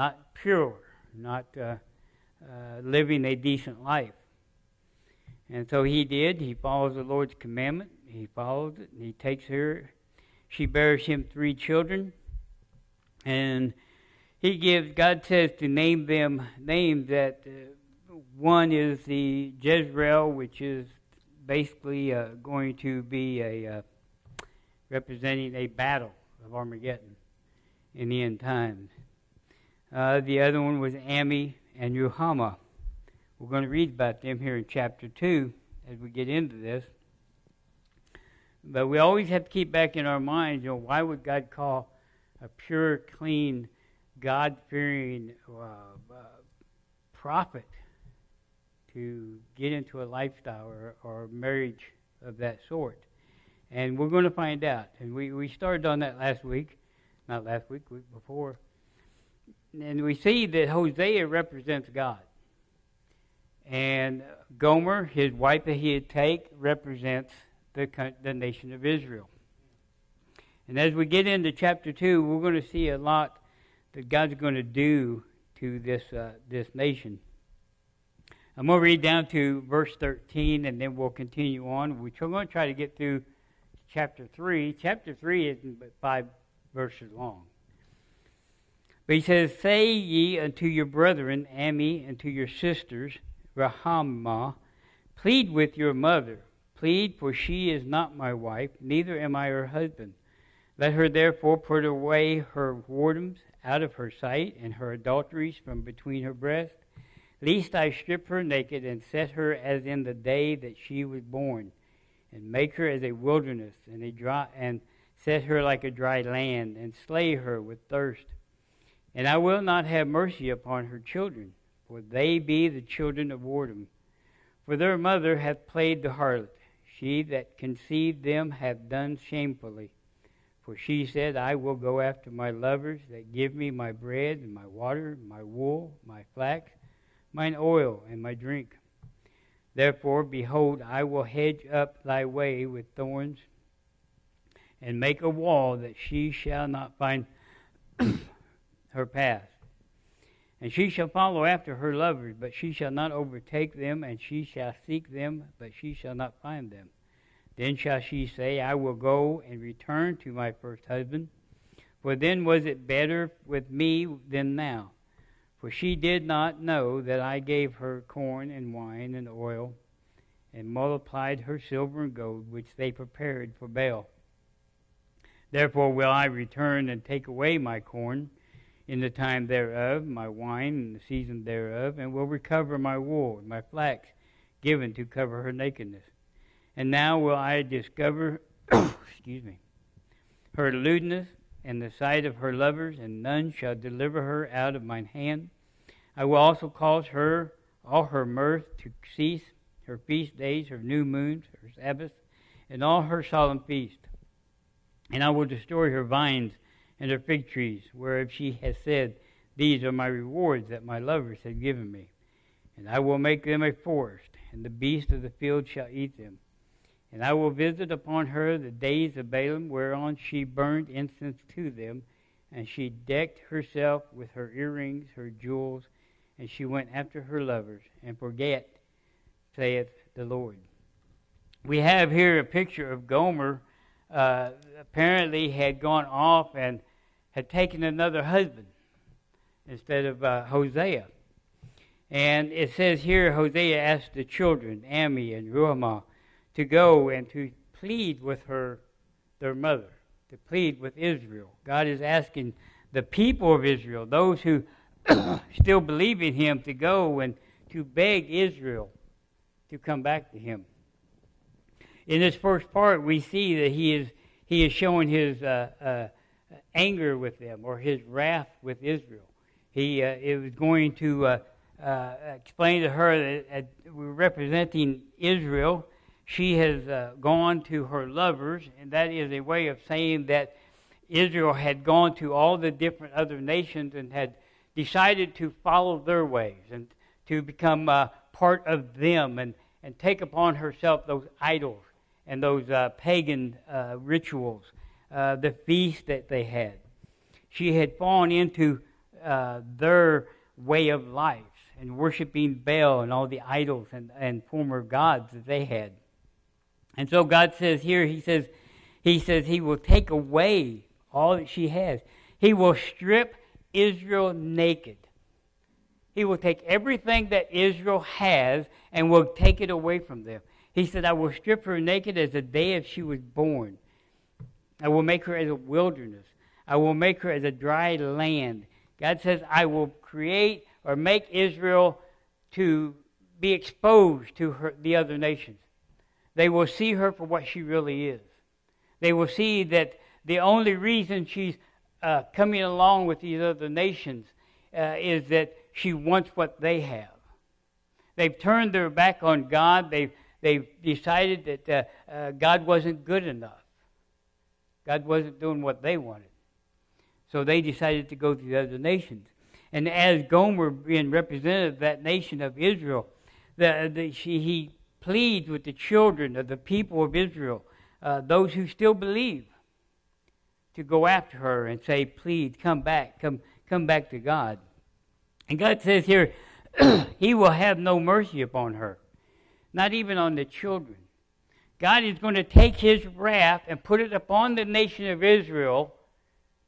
not pure, not uh, uh, living a decent life. And so he did. He follows the Lord's commandment. He follows it. And he takes her. She bears him three children. And he gives, God says to name them names that uh, one is the Jezreel, which is basically uh, going to be a uh, representing a battle of Armageddon in the end times. Uh, the other one was Ammi and Ruhamah. We're going to read about them here in chapter 2 as we get into this. But we always have to keep back in our minds, you know, why would God call a pure, clean, God fearing uh, uh, prophet to get into a lifestyle or, or marriage of that sort? And we're going to find out. And we, we started on that last week, not last week, week before. And we see that Hosea represents God. And Gomer, his wife that he had take, represents the, the nation of Israel. And as we get into chapter 2, we're going to see a lot that God's going to do to this, uh, this nation. I'm going to read down to verse 13 and then we'll continue on. We're going to try to get through chapter 3. Chapter 3 isn't but five verses long. But he says, Say ye unto your brethren, Ammi, and to your sisters, Ruhamah, plead with your mother. Plead, for she is not my wife, neither am I her husband. Let her therefore put away her whoredoms out of her sight, and her adulteries from between her breasts, lest I strip her naked and set her as in the day that she was born and make her as a wilderness and a dry and set her like a dry land and slay her with thirst. And I will not have mercy upon her children, for they be the children of whoredom. For their mother hath played the harlot. She that conceived them hath done shamefully. For she said, I will go after my lovers that give me my bread and my water, my wool, my flax, mine oil, and my drink. Therefore, behold, I will hedge up thy way with thorns, and make a wall that she shall not find her path. And she shall follow after her lovers, but she shall not overtake them, and she shall seek them, but she shall not find them. Then shall she say, I will go and return to my first husband, for then was it better with me than now. For she did not know that I gave her corn and wine and oil, and multiplied her silver and gold, which they prepared for Baal. Therefore will I return and take away my corn in the time thereof, my wine in the season thereof, and will recover my wool and my flax given to cover her nakedness. And now will I discover, excuse me, her lewdness and the sight of her lovers, and none shall deliver her out of mine hand. I will also cause her all her mirth to cease, her feast days, her new moons, her Sabbaths, and all her solemn feasts. And I will destroy her vines and her fig trees, whereof she has said, These are my rewards that my lovers have given me. And I will make them a forest, and the beasts of the field shall eat them. And I will visit upon her the days of Baalim, whereon she burned incense to them, and she decked herself with her earrings, her jewels, and she went after her lovers, and forget, saith the Lord. We have here a picture of Gomer. Uh, apparently, had gone off and had taken another husband instead of uh, Hosea. And it says here Hosea asked the children, Ammi and Ruhamah, to go and to plead with her, their mother, to plead with Israel. God is asking the people of Israel, those who still believe in him, to go and to beg Israel to come back to him. In this first part, we see that he is he is showing his uh, uh, anger with them or his wrath with Israel. He uh, it was going to uh, uh, explain to her that we're representing Israel she has uh, gone to her lovers, and that is a way of saying that Israel had gone to all the different other nations and had decided to follow their ways and to become uh, part of them and, and take upon herself those idols and those uh, pagan rituals, uh, the feast that they had. She had fallen into uh, their way of life and worshiping Baal and all the idols and, and former gods that they had. And so God says here, He says, He says He will take away all that she has. He will strip Israel naked. He will take everything that Israel has and will take it away from them. He said, I will strip her naked as the day if she was born. I will make her as a wilderness. I will make her as a dry land. God says, I will create or make Israel to be exposed to her, the other nations. They will see her for what she really is. They will see that the only reason she's uh, coming along with these other nations uh, is that she wants what they have. They've turned their back on God. They've, they've decided that uh, uh God wasn't good enough. God wasn't doing what they wanted. So they decided to go to the other nations. And as Gomer being representative of that nation of Israel, the, the, she, he pleads with the children of the people of Israel, uh, those who still believe, to go after her and say, please come back, come, come back to God. And God says here, He will have no mercy upon her, not even on the children. God is going to take His wrath and put it upon the nation of Israel,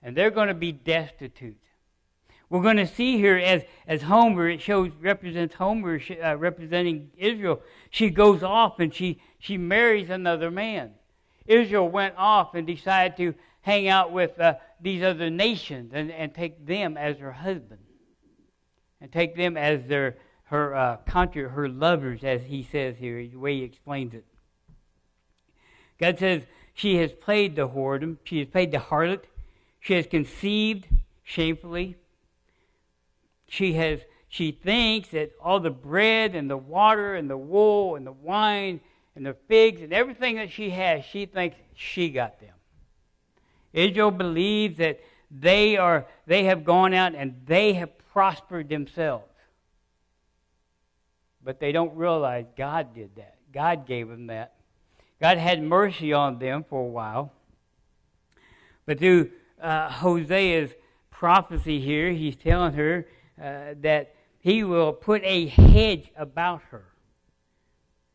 and they're going to be destitute. We're going to see here as, as Gomer, it shows, represents Gomer uh, representing Israel. She goes off and she, she marries another man. Israel went off and decided to hang out with uh, these other nations and, and take them as her husband. And take them as their her uh, her lovers, as he says here, the way he explains it. God says, She has played the whoredom, she has played the harlot, she has conceived shamefully she has she thinks that all the bread and the water and the wool and the wine and the figs and everything that she has, she thinks she got them. Israel believes that they are they have gone out and they have prospered themselves. But they don't realize God did that. God gave them that. God had mercy on them for a while. But through uh, Hosea's prophecy here, he's telling her uh, that he will put a hedge about her.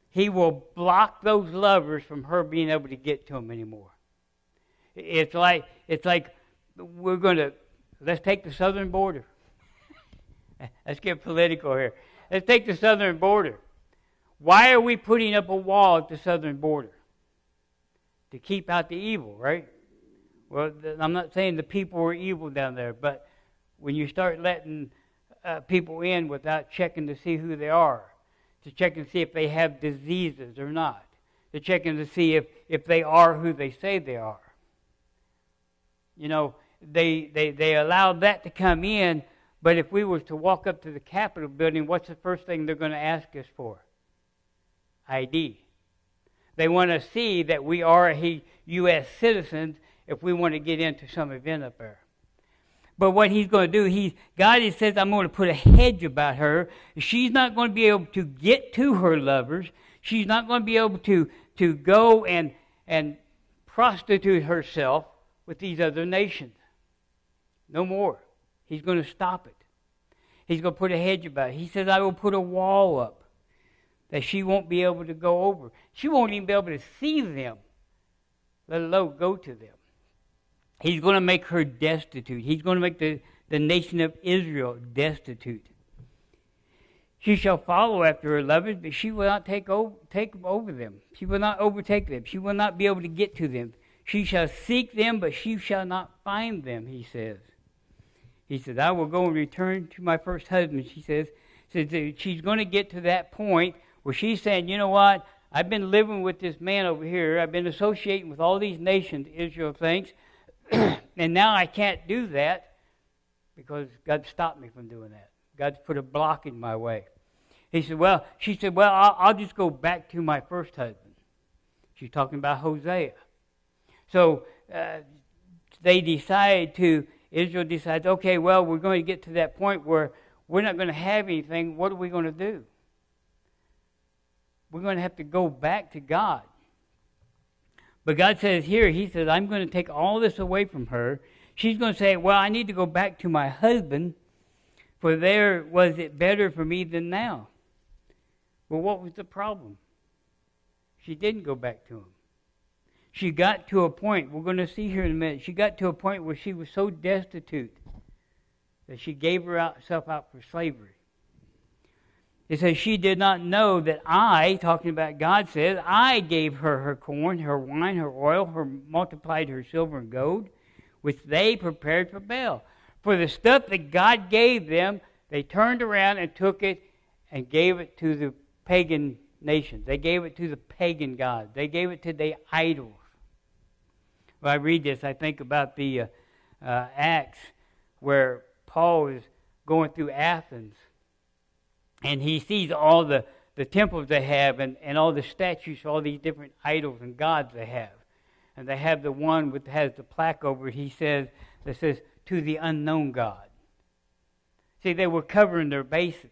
He will block those lovers from her being able to get to him anymore. It's like it's like we're going to let's take the southern border. let's get political here. Let's take the southern border. Why are we putting up a wall at the southern border? To keep out the evil, right? Well, I'm not saying the people were evil down there, but when you start letting uh, people in without checking to see who they are, to check and see if they have diseases or not, to checking to see if, if they are who they say they are. You know, they, they, they allowed that to come in, but if we were to walk up to the Capitol building, what's the first thing they're going to ask us for? ID. They want to see that we are U.S. citizens if we want to get into some event up there. But what he's going to do, he, God he says, I'm going to put a hedge about her. She's not going to be able to get to her lovers. She's not going to be able to, to go and, and prostitute herself with these other nations. No more. He's going to stop it. He's going to put a hedge about it. He says, I will put a wall up that she won't be able to go over. She won't even be able to see them, let alone go to them. He's going to make her destitute. He's going to make the, the nation of Israel destitute. She shall follow after her lovers, but she will not take over, take over them. She will not overtake them. She will not be able to get to them. She shall seek them, but she shall not find them, he says. He says, I will go and return to my first husband, she says. says she's going to get to that point where she's saying, you know what? I've been living with this man over here. I've been associating with all these nations, Israel thinks. and now I can't do that because God stopped me from doing that. God's put a block in my way. He said, Well, she said, Well, I'll, I'll just go back to my first husband. She's talking about Hosea. So uh, they decide to, Israel decides, okay, well, we're going to get to that point where we're not going to have anything. What are we going to do? We're going to have to go back to God. But God says here, He says, I'm going to take all this away from her. She's going to say, Well, I need to go back to my husband. For there was it better for me than now. Well, what was the problem? She didn't go back to him. She got to a point, we're going to see here in a minute, she got to a point where she was so destitute that she gave herself out for slavery. It says she did not know that I, talking about God says, I gave her her corn, her wine, her oil, her multiplied her silver and gold, which they prepared for Baal. For the stuff that God gave them, they turned around and took it and gave it to the pagan nations. They gave it to the pagan gods. They gave it to the idols. When I read this, I think about the uh, uh, Acts where Paul is going through Athens and he sees all the, the temples they have and, and all the statues, all these different idols and gods they have. And they have the one that has the plaque over it, he says, that says, to the unknown God. See, they were covering their bases.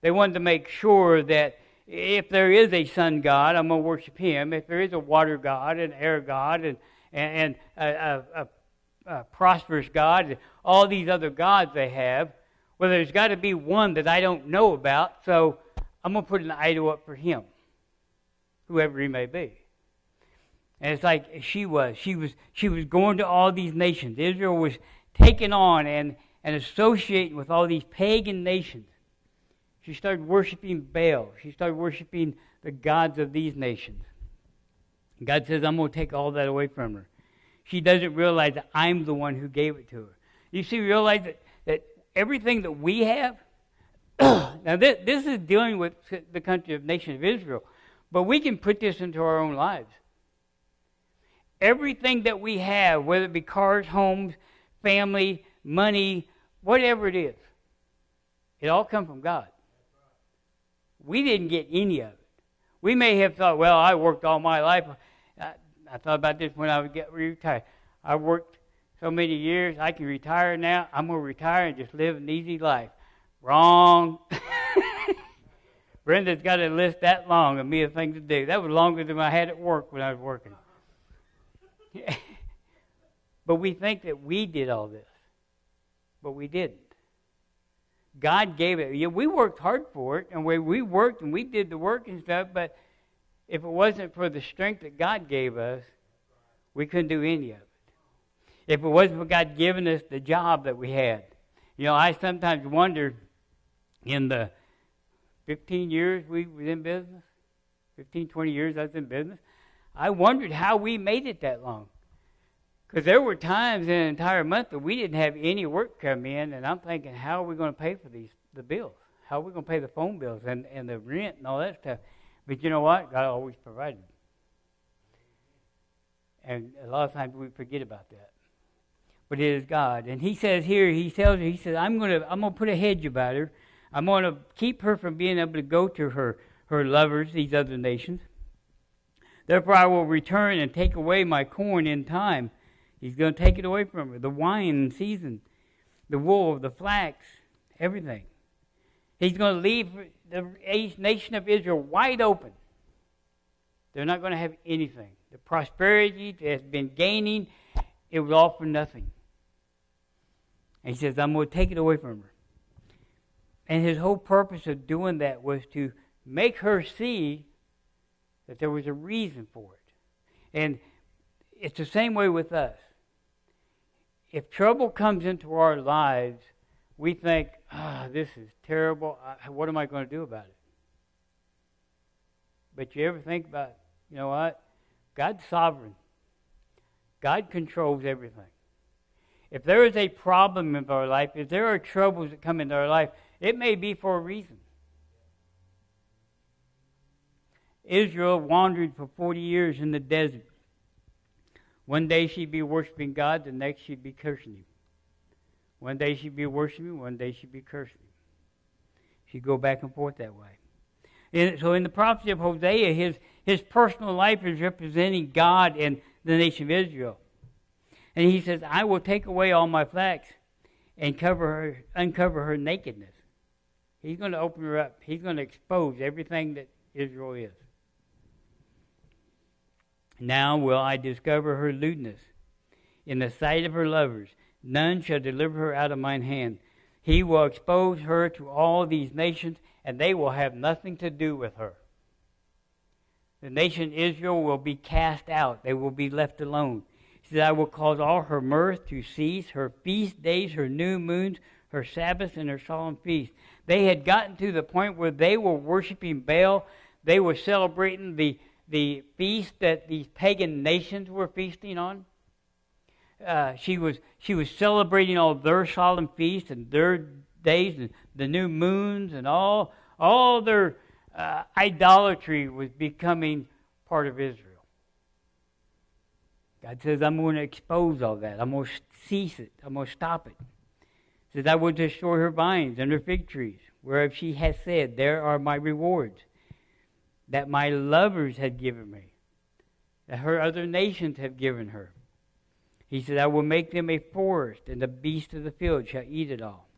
They wanted to make sure that if there is a sun god, I'm going to worship him. If there is a water god, an air god, and, and, and a, a, a prosperous god, all these other gods they have, well, there's got to be one that I don't know about, so I'm going to put an idol up for him, whoever he may be. And it's like she was. She was she was going to all these nations. Israel was taking on and, and associating with all these pagan nations. She started worshiping Baal. She started worshiping the gods of these nations. God says, I'm going to take all that away from her. She doesn't realize that I'm the one who gave it to her. You see, realize that everything that we have, now this, this is dealing with the country of nation of Israel, but we can put this into our own lives. Everything that we have, whether it be cars, homes, family, money, whatever it is, it all comes from God. We didn't get any of it. We may have thought, well, I worked all my life. I, I thought about this when I would get retired. I worked so many years, I can retire now. I'm going to retire and just live an easy life. Wrong. Brenda's got a list that long of me of things to do. That was longer than I had at work when I was working. but we think that we did all this, but we didn't. God gave it. Yeah, we worked hard for it, and we, we worked and we did the work and stuff, but if it wasn't for the strength that God gave us, we couldn't do any of it. If it wasn't for God giving us the job that we had. You know, I sometimes wonder in the 15 years we was in business, 15, 20 years I was in business, I wondered how we made it that long. Because there were times in an entire month that we didn't have any work come in, and I'm thinking, how are we going to pay for these the bills? How are we going to pay the phone bills and, and the rent and all that stuff? But you know what? God always provided. And a lot of times we forget about that. But it is God. And he says here, he tells her, he says, I'm gonna I'm gonna put a hedge about her. I'm gonna keep her from being able to go to her her lovers, these other nations. Therefore I will return and take away my corn in time He's going to take it away from her the wine in season, the wool, the flax, everything. He's going to leave the nation of Israel wide open. They're not going to have anything. The prosperity that has been gaining, it was all for nothing. And he says, I'm going to take it away from her. And his whole purpose of doing that was to make her see that there was a reason for it. And it's the same way with us if trouble comes into our lives, we think, ah, oh, this is terrible. What am I going to do about it? But you ever think about, you know what? God's sovereign. God controls everything. If there is a problem in our life, if there are troubles that come into our life, it may be for a reason. Israel wandered for 40 years in the desert. One day she'd be worshiping God, the next she'd be cursing him. One day she'd be worshiping, one day she'd be cursing him. She'd go back and forth that way. And so in the prophecy of Hosea, his, his personal life is representing God and the nation of Israel. And he says, I will take away all my flax and cover her, uncover her nakedness. He's going to open her up. He's going to expose everything that Israel is. Now will I discover her lewdness in the sight of her lovers. None shall deliver her out of mine hand. He will expose her to all these nations, and they will have nothing to do with her. The nation Israel will be cast out, they will be left alone. Says, I will cause all her mirth to cease, her feast days, her new moons, her Sabbaths, and her solemn feasts. They had gotten to the point where they were worshiping Baal. They were celebrating the, the feast that these pagan nations were feasting on. Uh, she was she was celebrating all their solemn feasts and their days and the new moons and all all their uh, idolatry was becoming part of Israel. God says, I'm going to expose all that. I'm going to cease it. I'm going to stop it. He says, I will destroy her vines and her fig trees, whereof she has said, There are my rewards, that my lovers had given me, that her other nations have given her. He said, I will make them a forest, and the beasts of the field shall eat it all.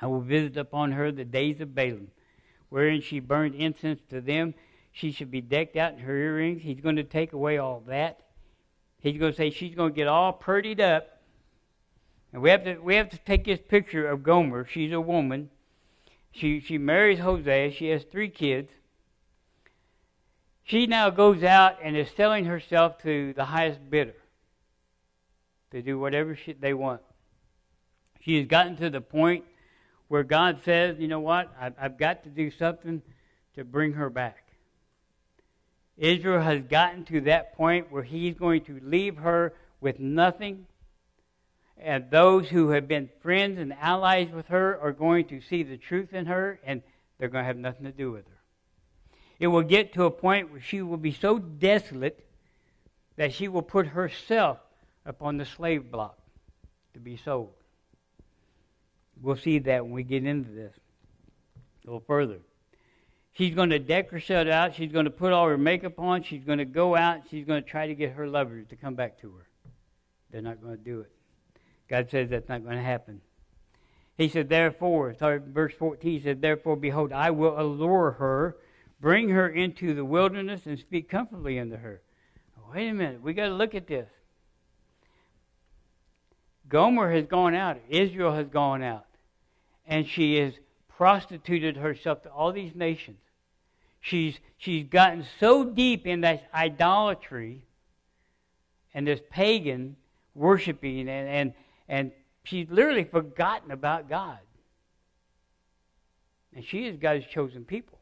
I will visit upon her the days of Baalim, wherein she burned incense to them. She should be decked out in her earrings. He's going to take away all that. He's going to say she's going to get all purdied up. And we have to we have to take this picture of Gomer. She's a woman. She she marries Hosea. She has three kids. She now goes out and is selling herself to the highest bidder to do whatever she, they want. She has gotten to the point where God says, you know what, I've, I've got to do something to bring her back. Israel has gotten to that point where he's going to leave her with nothing. And those who have been friends and allies with her are going to see the truth in her and they're going to have nothing to do with her. It will get to a point where she will be so desolate that she will put herself upon the slave block to be sold. We'll see that when we get into this a little further. She's going to deck herself out. She's going to put all her makeup on. She's going to go out. She's going to try to get her lovers to come back to her. They're not going to do it. God says that's not going to happen. He said, therefore, sorry, verse 14, he said, therefore, behold, I will allure her, bring her into the wilderness, and speak comfortably unto her. Wait a minute. we got to look at this. Gomer has gone out. Israel has gone out. And she has prostituted herself to all these nations. She's, she's gotten so deep in that idolatry and this pagan worshiping, and, and, and she's literally forgotten about God. And she is God's chosen people.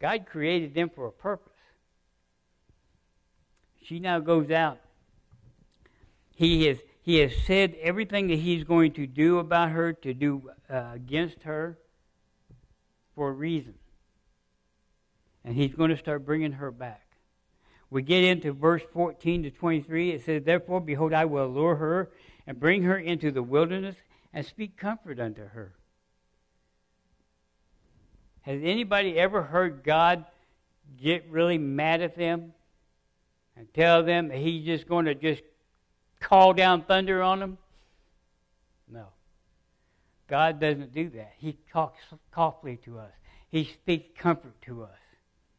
God created them for a purpose. She now goes out. He has, he has said everything that he's going to do about her, to do uh, against her, for a reason and he's going to start bringing her back. We get into verse 14 to 23. It says, Therefore, behold, I will allure her and bring her into the wilderness and speak comfort unto her. Has anybody ever heard God get really mad at them and tell them he's just going to just call down thunder on them? No. God doesn't do that. He talks softly to us. He speaks comfort to us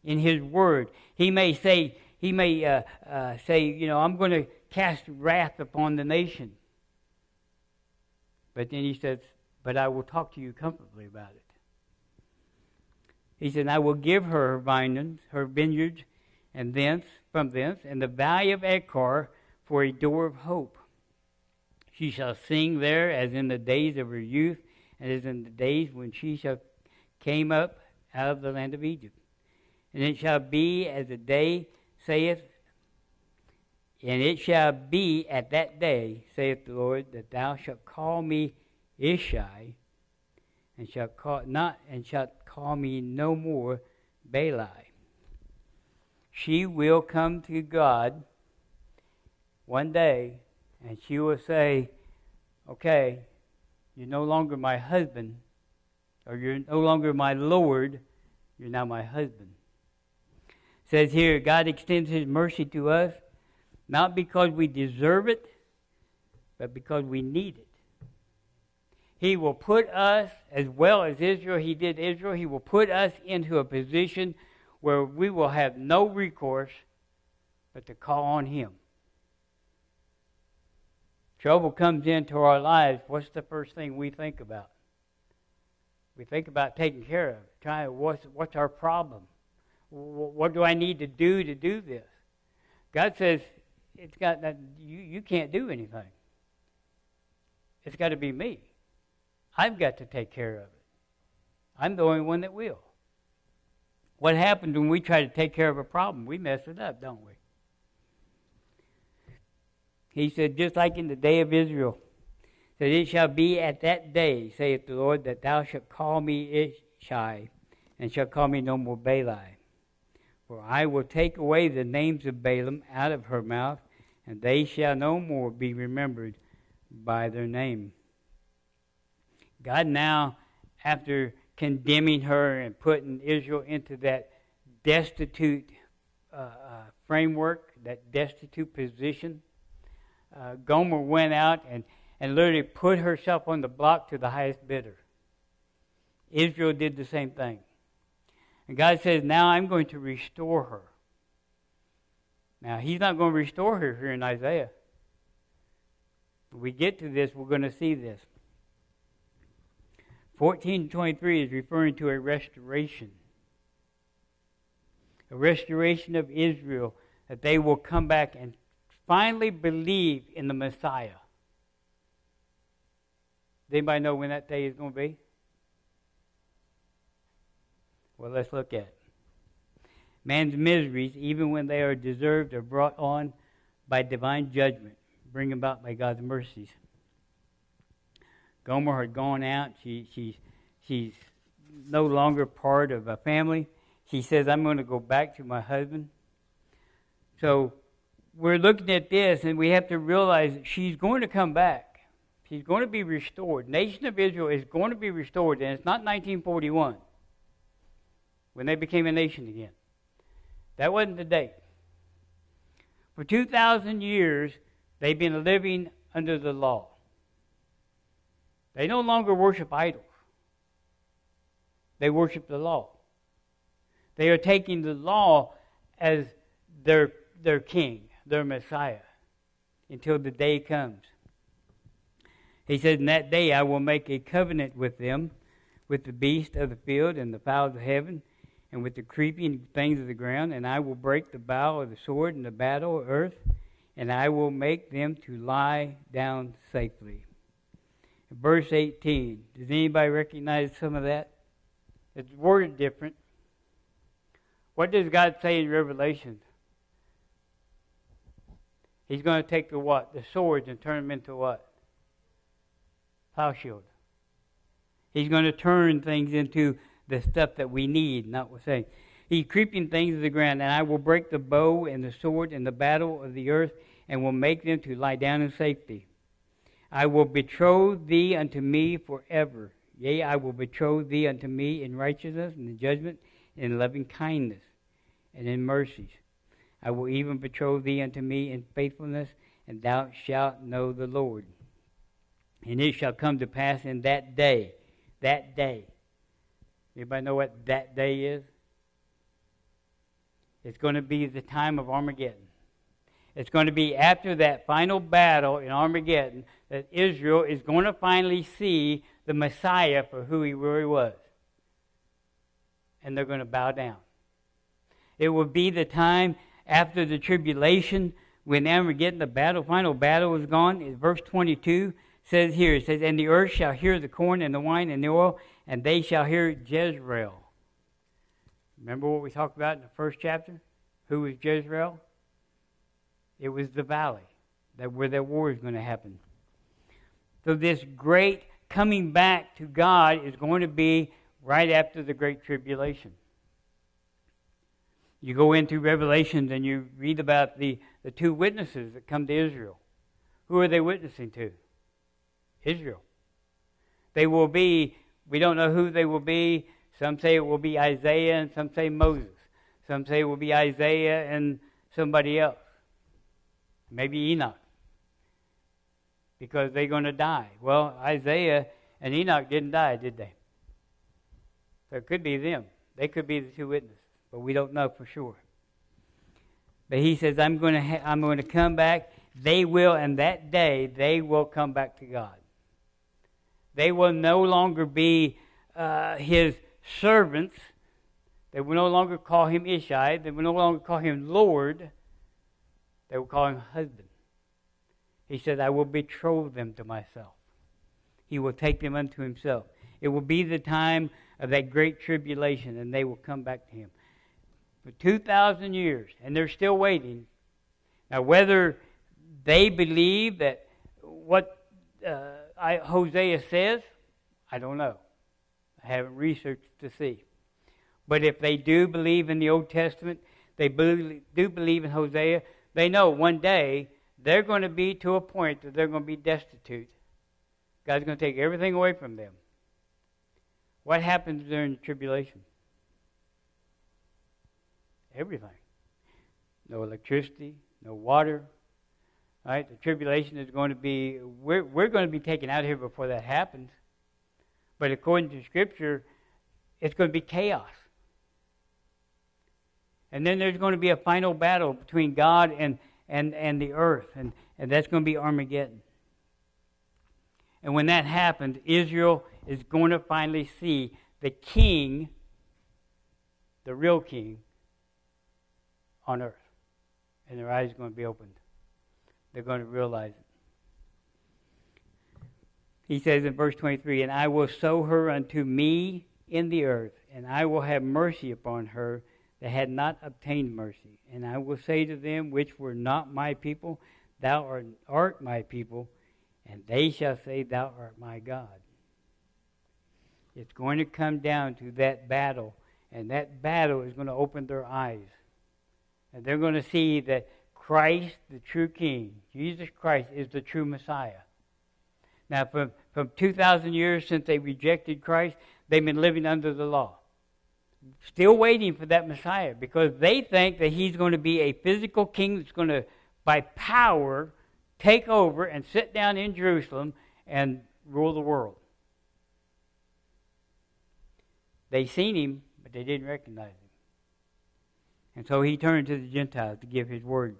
in His Word. He may say, He may uh, uh, say, you know, I'm going to cast wrath upon the nation. But then He says, but I will talk to you comfortably about it. He said, I will give her her vineyards, her vineyards, and thence, from thence, and the valley of Achor for a door of hope. She shall sing there as in the days of her youth, and as in the days when she shall came up out of the land of Egypt. And it shall be as the day saith, and it shall be at that day, saith the Lord, that thou shalt call me Ishai, and shalt call not and shalt call me no more Baali. She will come to God one day, and she will say, Okay, you're no longer my husband, or you're no longer my Lord, you're now my husband says here, God extends his mercy to us not because we deserve it, but because we need it. He will put us, as well as Israel, he did Israel, he will put us into a position where we will have no recourse but to call on him. trouble comes into our lives, what's the first thing we think about? We think about taking care of it. Trying, what's, what's our problem? What do I need to do to do this? God says, it's got that, you, you can't do anything. It's got to be me. I've got to take care of it. I'm the only one that will. What happens when we try to take care of a problem? We mess it up, don't we? He said, just like in the day of Israel, that it shall be at that day, saith the Lord, that thou shalt call me Ishai, and shalt call me no more Baali. For I will take away the names of Baalim out of her mouth, and they shall no more be remembered by their name. God now, after condemning her and putting Israel into that destitute uh, uh, framework, that destitute position. Uh, Gomer went out and, and literally put herself on the block to the highest bidder. Israel did the same thing. And God says, Now I'm going to restore her. Now, He's not going to restore her here in Isaiah. When we get to this, we're going to see this. 1423 is referring to a restoration. A restoration of Israel, that they will come back and finally believe in the Messiah. Does anybody know when that day is going to be? Well, let's look at it. Man's miseries, even when they are deserved, are brought on by divine judgment, bring about by God's mercies. Gomer had gone out. She, she's, she's no longer part of a family. She says, I'm going to go back to my husband. So we're looking at this, and we have to realize she's going to come back. She's going to be restored. Nation of Israel is going to be restored, and it's not 1941 when they became a nation again. That wasn't the date. For 2,000 years, they've been living under the law. They no longer worship idols, they worship the law. They are taking the law as their, their king, their Messiah, until the day comes. He says, In that day I will make a covenant with them, with the beast of the field and the fowls of heaven, and with the creeping things of the ground, and I will break the bow of the sword and the battle of earth, and I will make them to lie down safely verse 18. Does anybody recognize some of that? It's worded different. What does God say in Revelation? He's going to take the what? The swords and turn them into what? Plow shield. He's going to turn things into the stuff that we need, not saying. He's creeping things of the ground, and I will break the bow and the sword and the battle of the earth, and will make them to lie down in safety. I will betroth thee unto me forever. Yea, I will betroth thee unto me in righteousness and in judgment, in loving kindness, and in mercies. I will even betroth thee unto me in faithfulness, and thou shalt know the Lord. And it shall come to pass in that day, that day. Anybody know what that day is? It's going to be the time of Armageddon. It's going to be after that final battle in Armageddon that Israel is going to finally see the Messiah for who he really was. And they're going to bow down. It will be the time after the tribulation when Armageddon, the battle, final battle is gone. In Verse 22 says here, it says, And the earth shall hear the corn and the wine and the oil, and they shall hear Jezreel. Remember what we talked about in the first chapter? Who was Jezreel? It was the valley that where that war is going to happen. So this great coming back to God is going to be right after the great tribulation. You go into Revelations and you read about the, the two witnesses that come to Israel. Who are they witnessing to? Israel. They will be, we don't know who they will be. Some say it will be Isaiah and some say Moses. Some say it will be Isaiah and somebody else. Maybe Enoch because they're going to die. Well, Isaiah and Enoch didn't die, did they? So it could be them. They could be the two witnesses, but we don't know for sure. But he says, I'm going to, ha- I'm going to come back they will, and that day, they will come back to God. They will no longer be uh, his servants. They will no longer call him Ishai. They will no longer call him Lord. They will call him husband. He said, I will betroth them to myself. He will take them unto himself. It will be the time of that great tribulation, and they will come back to him. For 2,000 years, and they're still waiting. Now, whether they believe that what uh, I, Hosea says, I don't know. I haven't researched to see. But if they do believe in the Old Testament, they believe, do believe in Hosea, they know one day they're going to be to a point that they're going to be destitute. God's going to take everything away from them. What happens during the tribulation? Everything. No electricity, no water. Right? The tribulation is going to be, we're, we're going to be taken out of here before that happens. But according to Scripture, it's going to be chaos. And then there's going to be a final battle between God and, and, and the earth, and, and that's going to be Armageddon. And when that happens, Israel is going to finally see the king, the real king, on earth. And their eyes are going to be opened. They're going to realize it. He says in verse 23 And I will sow her unto me in the earth, and I will have mercy upon her that had not obtained mercy. And I will say to them which were not my people, Thou art my people, and they shall say, Thou art my God. It's going to come down to that battle, and that battle is going to open their eyes. And they're going to see that Christ, the true King, Jesus Christ, is the true Messiah. Now, from, from 2,000 years since they rejected Christ, they've been living under the law. Still waiting for that Messiah because they think that he's going to be a physical king that's going to, by power, take over and sit down in Jerusalem and rule the world. They seen him, but they didn't recognize him. And so he turned to the Gentiles to give his word.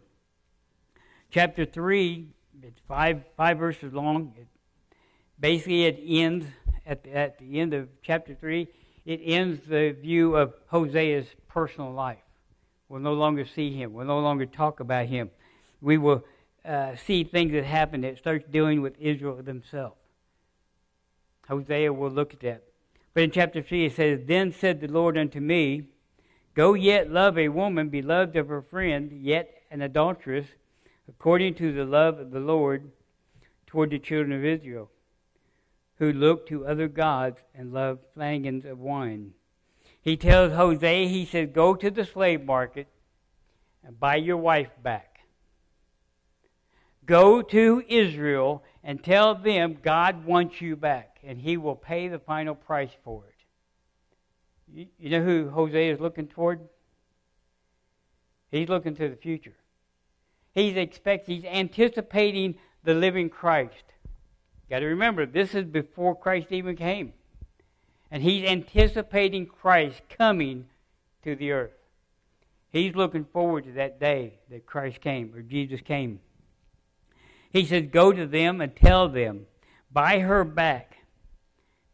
Chapter 3, it's five, five verses long. It, basically, it ends at the, at the end of chapter 3, it ends the view of Hosea's personal life. We'll no longer see him. We'll no longer talk about him. We will uh, see things that happen that starts dealing with Israel themselves. Hosea will look at that. But in chapter 3 it says, Then said the Lord unto me, Go yet love a woman beloved of her friend, yet an adulteress, according to the love of the Lord toward the children of Israel, who look to other gods and love flagons of wine. He tells Hosea, he says, Go to the slave market and buy your wife back. Go to Israel and tell them God wants you back, and He will pay the final price for it. You, you know who Hosea is looking toward? He's looking to the future. He's expect, he's anticipating the living Christ. Got to remember, this is before Christ even came. And he's anticipating Christ coming to the earth. He's looking forward to that day that Christ came, or Jesus came. He says, Go to them and tell them, buy her back.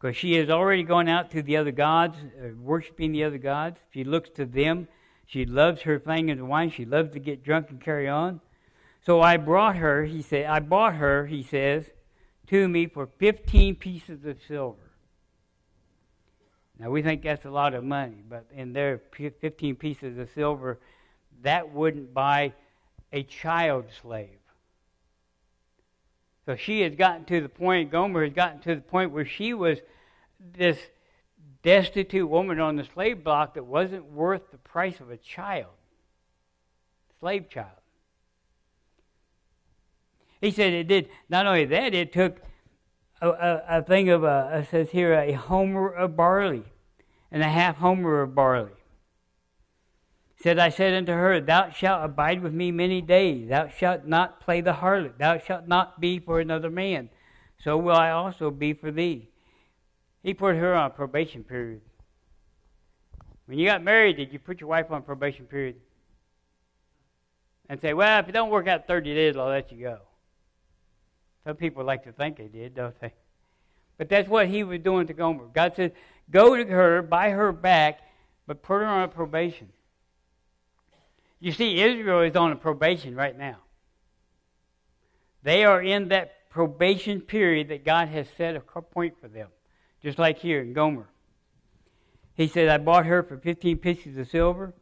Because she has already gone out to the other gods, uh, worshiping the other gods. She looks to them. She loves her thing and wine. She loves to get drunk and carry on. So I brought her, he said, I bought her, he says, to me for 15 pieces of silver. Now we think that's a lot of money, but in their 15 pieces of silver, that wouldn't buy a child slave. So she has gotten to the point, Gomer has gotten to the point where she was this destitute woman on the slave block that wasn't worth the price of a child, slave child. He said it did, not only that, it took a, a, a thing of, a, it says here, a homer of barley and a half homer of barley said, I said unto her, Thou shalt abide with me many days. Thou shalt not play the harlot. Thou shalt not be for another man. So will I also be for thee. He put her on probation period. When you got married, did you put your wife on probation period? and say, well, if it don't work out 30 days, I'll let you go. Some people like to think they did, don't they? But that's what he was doing to Gomer. God said, go to her, buy her back, but put her on a probation. You see, Israel is on a probation right now. They are in that probation period that God has set a point for them, just like here in Gomer. He said, I bought her for 15 pieces of silver,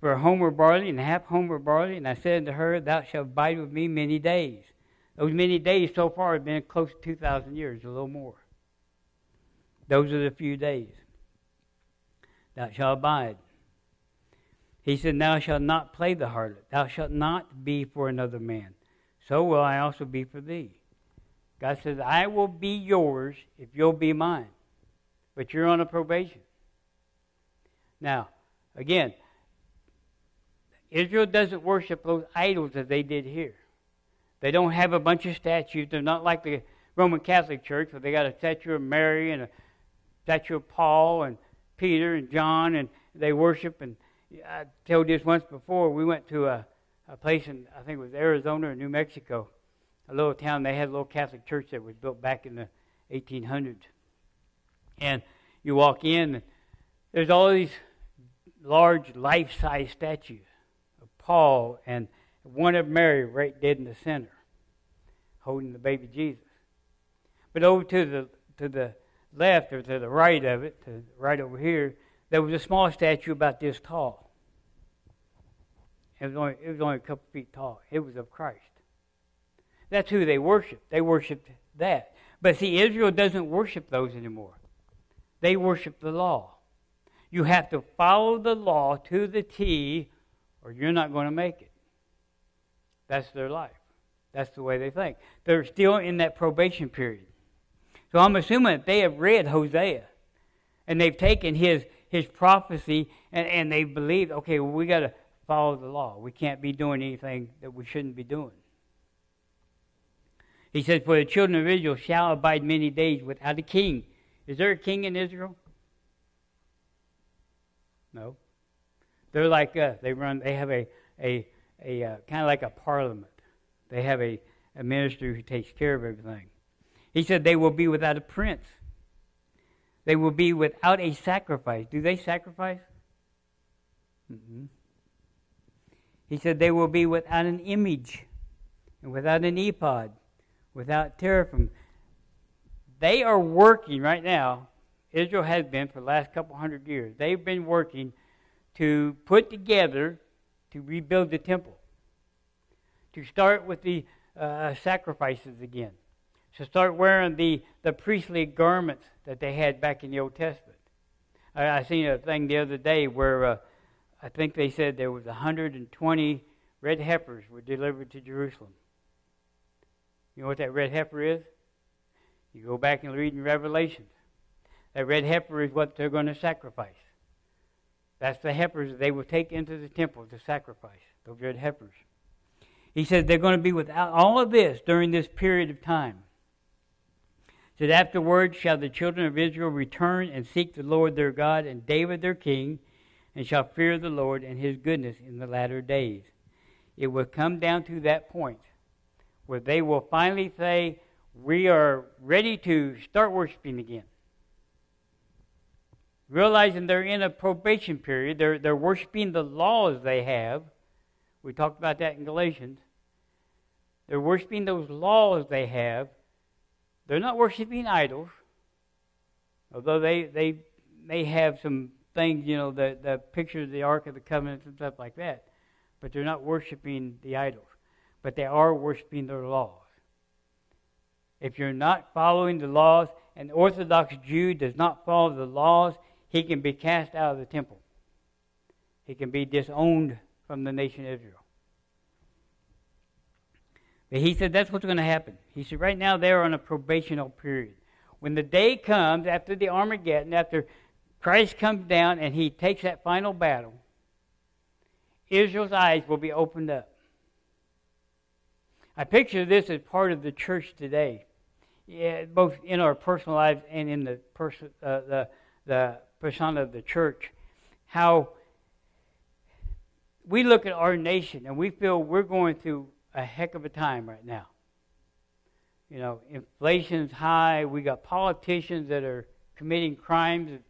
for a homer barley and a half homer barley, and I said unto her, Thou shalt abide with me many days. Those many days so far have been close to 2,000 years, a little more. Those are the few days. Thou shalt abide. He said, Thou shalt not play the harlot. Thou shalt not be for another man. So will I also be for thee. God says, I will be yours if you'll be mine. But you're on a probation. Now, again, Israel doesn't worship those idols as they did here. They don't have a bunch of statues. They're not like the Roman Catholic Church where they got a statue of Mary and a statue of Paul and Peter and John and they worship. And I told this once before. We went to a, a place in I think it was Arizona or New Mexico, a little town. They had a little Catholic church that was built back in the 1800s. And you walk in, and there's all these large life-size statues of Paul and one of Mary right dead in the center, holding the baby Jesus. But over to the to the left or to the right of it, to right over here, there was a small statue about this tall. It was only it was only a couple feet tall. It was of Christ. That's who they worshiped. They worshiped that. But see, Israel doesn't worship those anymore. They worship the law. You have to follow the law to the T, or you're not going to make it. That's their life. That's the way they think. They're still in that probation period. So I'm assuming that they have read Hosea and they've taken his, his prophecy and, and they believe, okay, well, we got to follow the law. We can't be doing anything that we shouldn't be doing. He says, For the children of Israel shall abide many days without a king. Is there a king in Israel? No. They're like us. They run. They have a a a uh, kind of like a parliament. They have a, a minister who takes care of everything. He said they will be without a prince. They will be without a sacrifice. Do they sacrifice? Mm-hmm. He said they will be without an image and without an ephod, without teraphim. They are working right now. Israel has been for the last couple hundred years. They've been working to put together to rebuild the temple, to start with the uh, sacrifices again, to start wearing the, the priestly garments that they had back in the Old Testament. I, I seen a thing the other day where uh, I think they said there was 120 red heifers were delivered to Jerusalem. You know what that red heifer is? You go back and read in Revelations. That red heifer is what they're going to sacrifice. That's the heifers they will take into the temple to sacrifice, those red heifers. He said they're going to be without all of this during this period of time. He said, Afterward shall the children of Israel return and seek the Lord their God and David their king, and shall fear the Lord and his goodness in the latter days. It will come down to that point where they will finally say, We are ready to start worshiping again realizing they're in a probation period. They're, they're worshiping the laws they have. We talked about that in Galatians. They're worshiping those laws they have. They're not worshiping idols, although they, they may have some things, you know, the, the picture of the Ark of the Covenant and stuff like that. But they're not worshiping the idols. But they are worshiping their laws. If you're not following the laws, an Orthodox Jew does not follow the laws, he can be cast out of the temple. He can be disowned from the nation of Israel. But he said that's what's going to happen. He said right now they're on a probational period. When the day comes after the Armageddon, after Christ comes down and he takes that final battle, Israel's eyes will be opened up. I picture this as part of the church today, yeah, both in our personal lives and in the person, uh, the the persona of the church, how we look at our nation and we feel we're going through a heck of a time right now. You know, inflation's high. We got politicians that are committing crimes that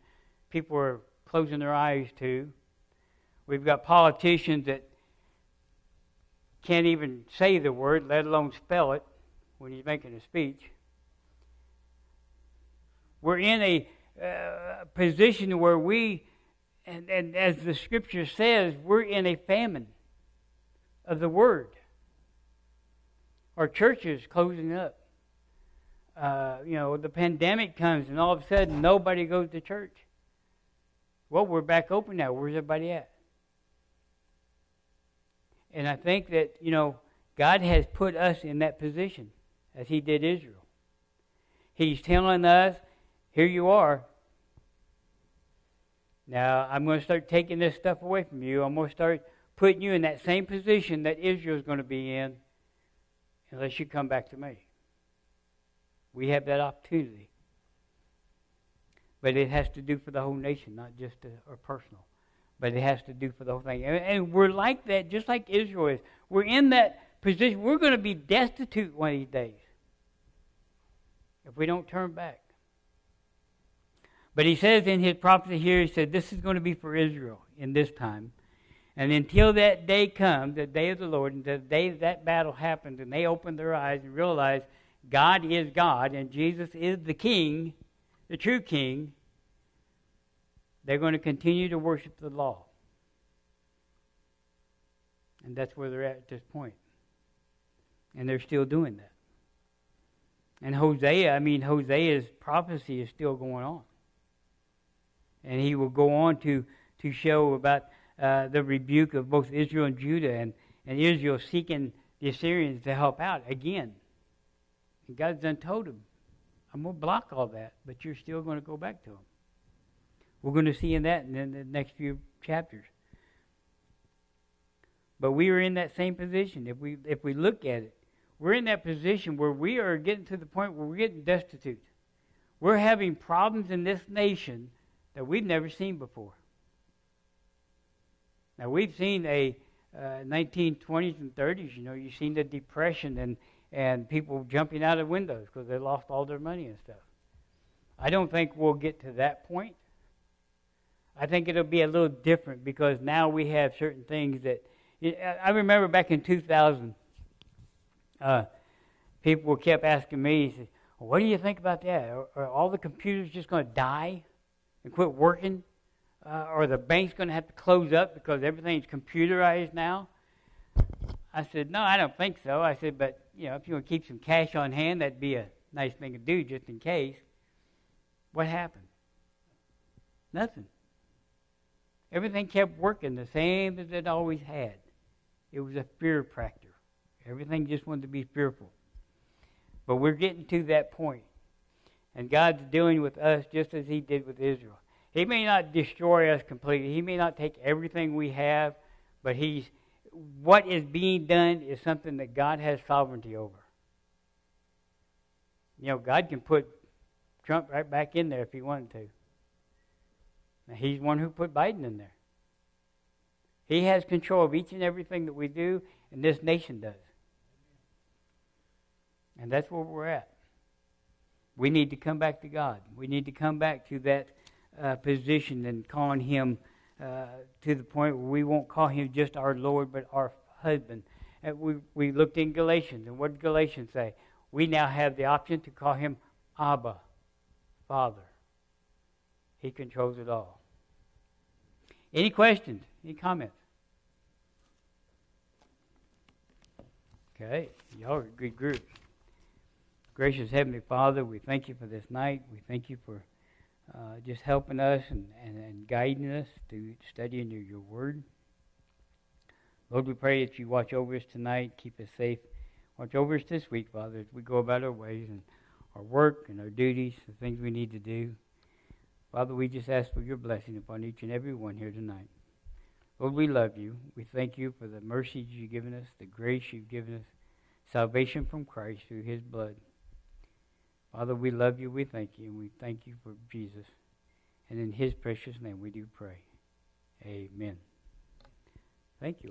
people are closing their eyes to. We've got politicians that can't even say the word, let alone spell it when he's making a speech. We're in a uh, position where we, and, and as the scripture says, we're in a famine of the word. Our church is closing up. Uh, you know, the pandemic comes and all of a sudden nobody goes to church. Well, we're back open now. Where's everybody at? And I think that, you know, God has put us in that position as He did Israel. He's telling us, here you are. Now, I'm going to start taking this stuff away from you. I'm going to start putting you in that same position that Israel's going to be in unless you come back to me. We have that opportunity. But it has to do for the whole nation, not just a, personal. But it has to do for the whole thing. And, and we're like that, just like Israel is. We're in that position. We're going to be destitute one of these days if we don't turn back. But he says in his prophecy here, he said, This is going to be for Israel in this time. And until that day comes, the day of the Lord, and the day that battle happens, and they open their eyes and realize God is God and Jesus is the King, the true King, they're going to continue to worship the law. And that's where they're at at this point. And they're still doing that. And Hosea, I mean, Hosea's prophecy is still going on. And he will go on to, to show about uh, the rebuke of both Israel and Judah, and, and Israel seeking the Assyrians to help out again. And God's done told him, I'm going to block all that, but you're still going to go back to him. We're going to see in that in the next few chapters. But we are in that same position. If we if we look at it, we're in that position where we are getting to the point where we're getting destitute. We're having problems in this nation that we've never seen before. Now we've seen a uh, 1920s and 30s. You know, you've seen the depression and and people jumping out of windows because they lost all their money and stuff. I don't think we'll get to that point. I think it'll be a little different because now we have certain things that. I remember back in 2000, uh, people kept asking me, "What do you think about that? Are, are all the computers just going to die and quit working, uh, or the bank's going to have to close up because everything's computerized now?" I said, "No, I don't think so." I said, "But you know, if you want to keep some cash on hand, that'd be a nice thing to do just in case. What happened? Nothing. Everything kept working the same as it always had. It was a fear factor. Everything just wanted to be fearful. But we're getting to that point. And God's dealing with us just as He did with Israel. He may not destroy us completely, He may not take everything we have, but He's what is being done is something that God has sovereignty over. You know, God can put Trump right back in there if he wanted to. Now, he's one who put Biden in there. He has control of each and everything that we do, and this nation does. And that's where we're at. We need to come back to God. We need to come back to that uh, position and calling Him uh, to the point where we won't call him just our Lord, but our husband. And we, we looked in Galatians, and what did Galatians say? We now have the option to call him Abba, Father. He controls it all. Any questions? Any comments? Okay, y'all are a good group. Gracious Heavenly Father, we thank you for this night. We thank you for uh, just helping us and, and, and, guiding us to studying your, your word. Lord, we pray that you watch over us tonight, keep us safe. Watch over us this week, Father, as we go about our ways and our work and our duties, the things we need to do. Father, we just ask for your blessing upon each and every one here tonight. Lord, we love you. We thank you for the mercies you've given us, the grace you've given us, salvation from Christ through his blood. Father, we love you. We thank you. And we thank you for Jesus. And in his precious name we do pray. Amen. Thank you.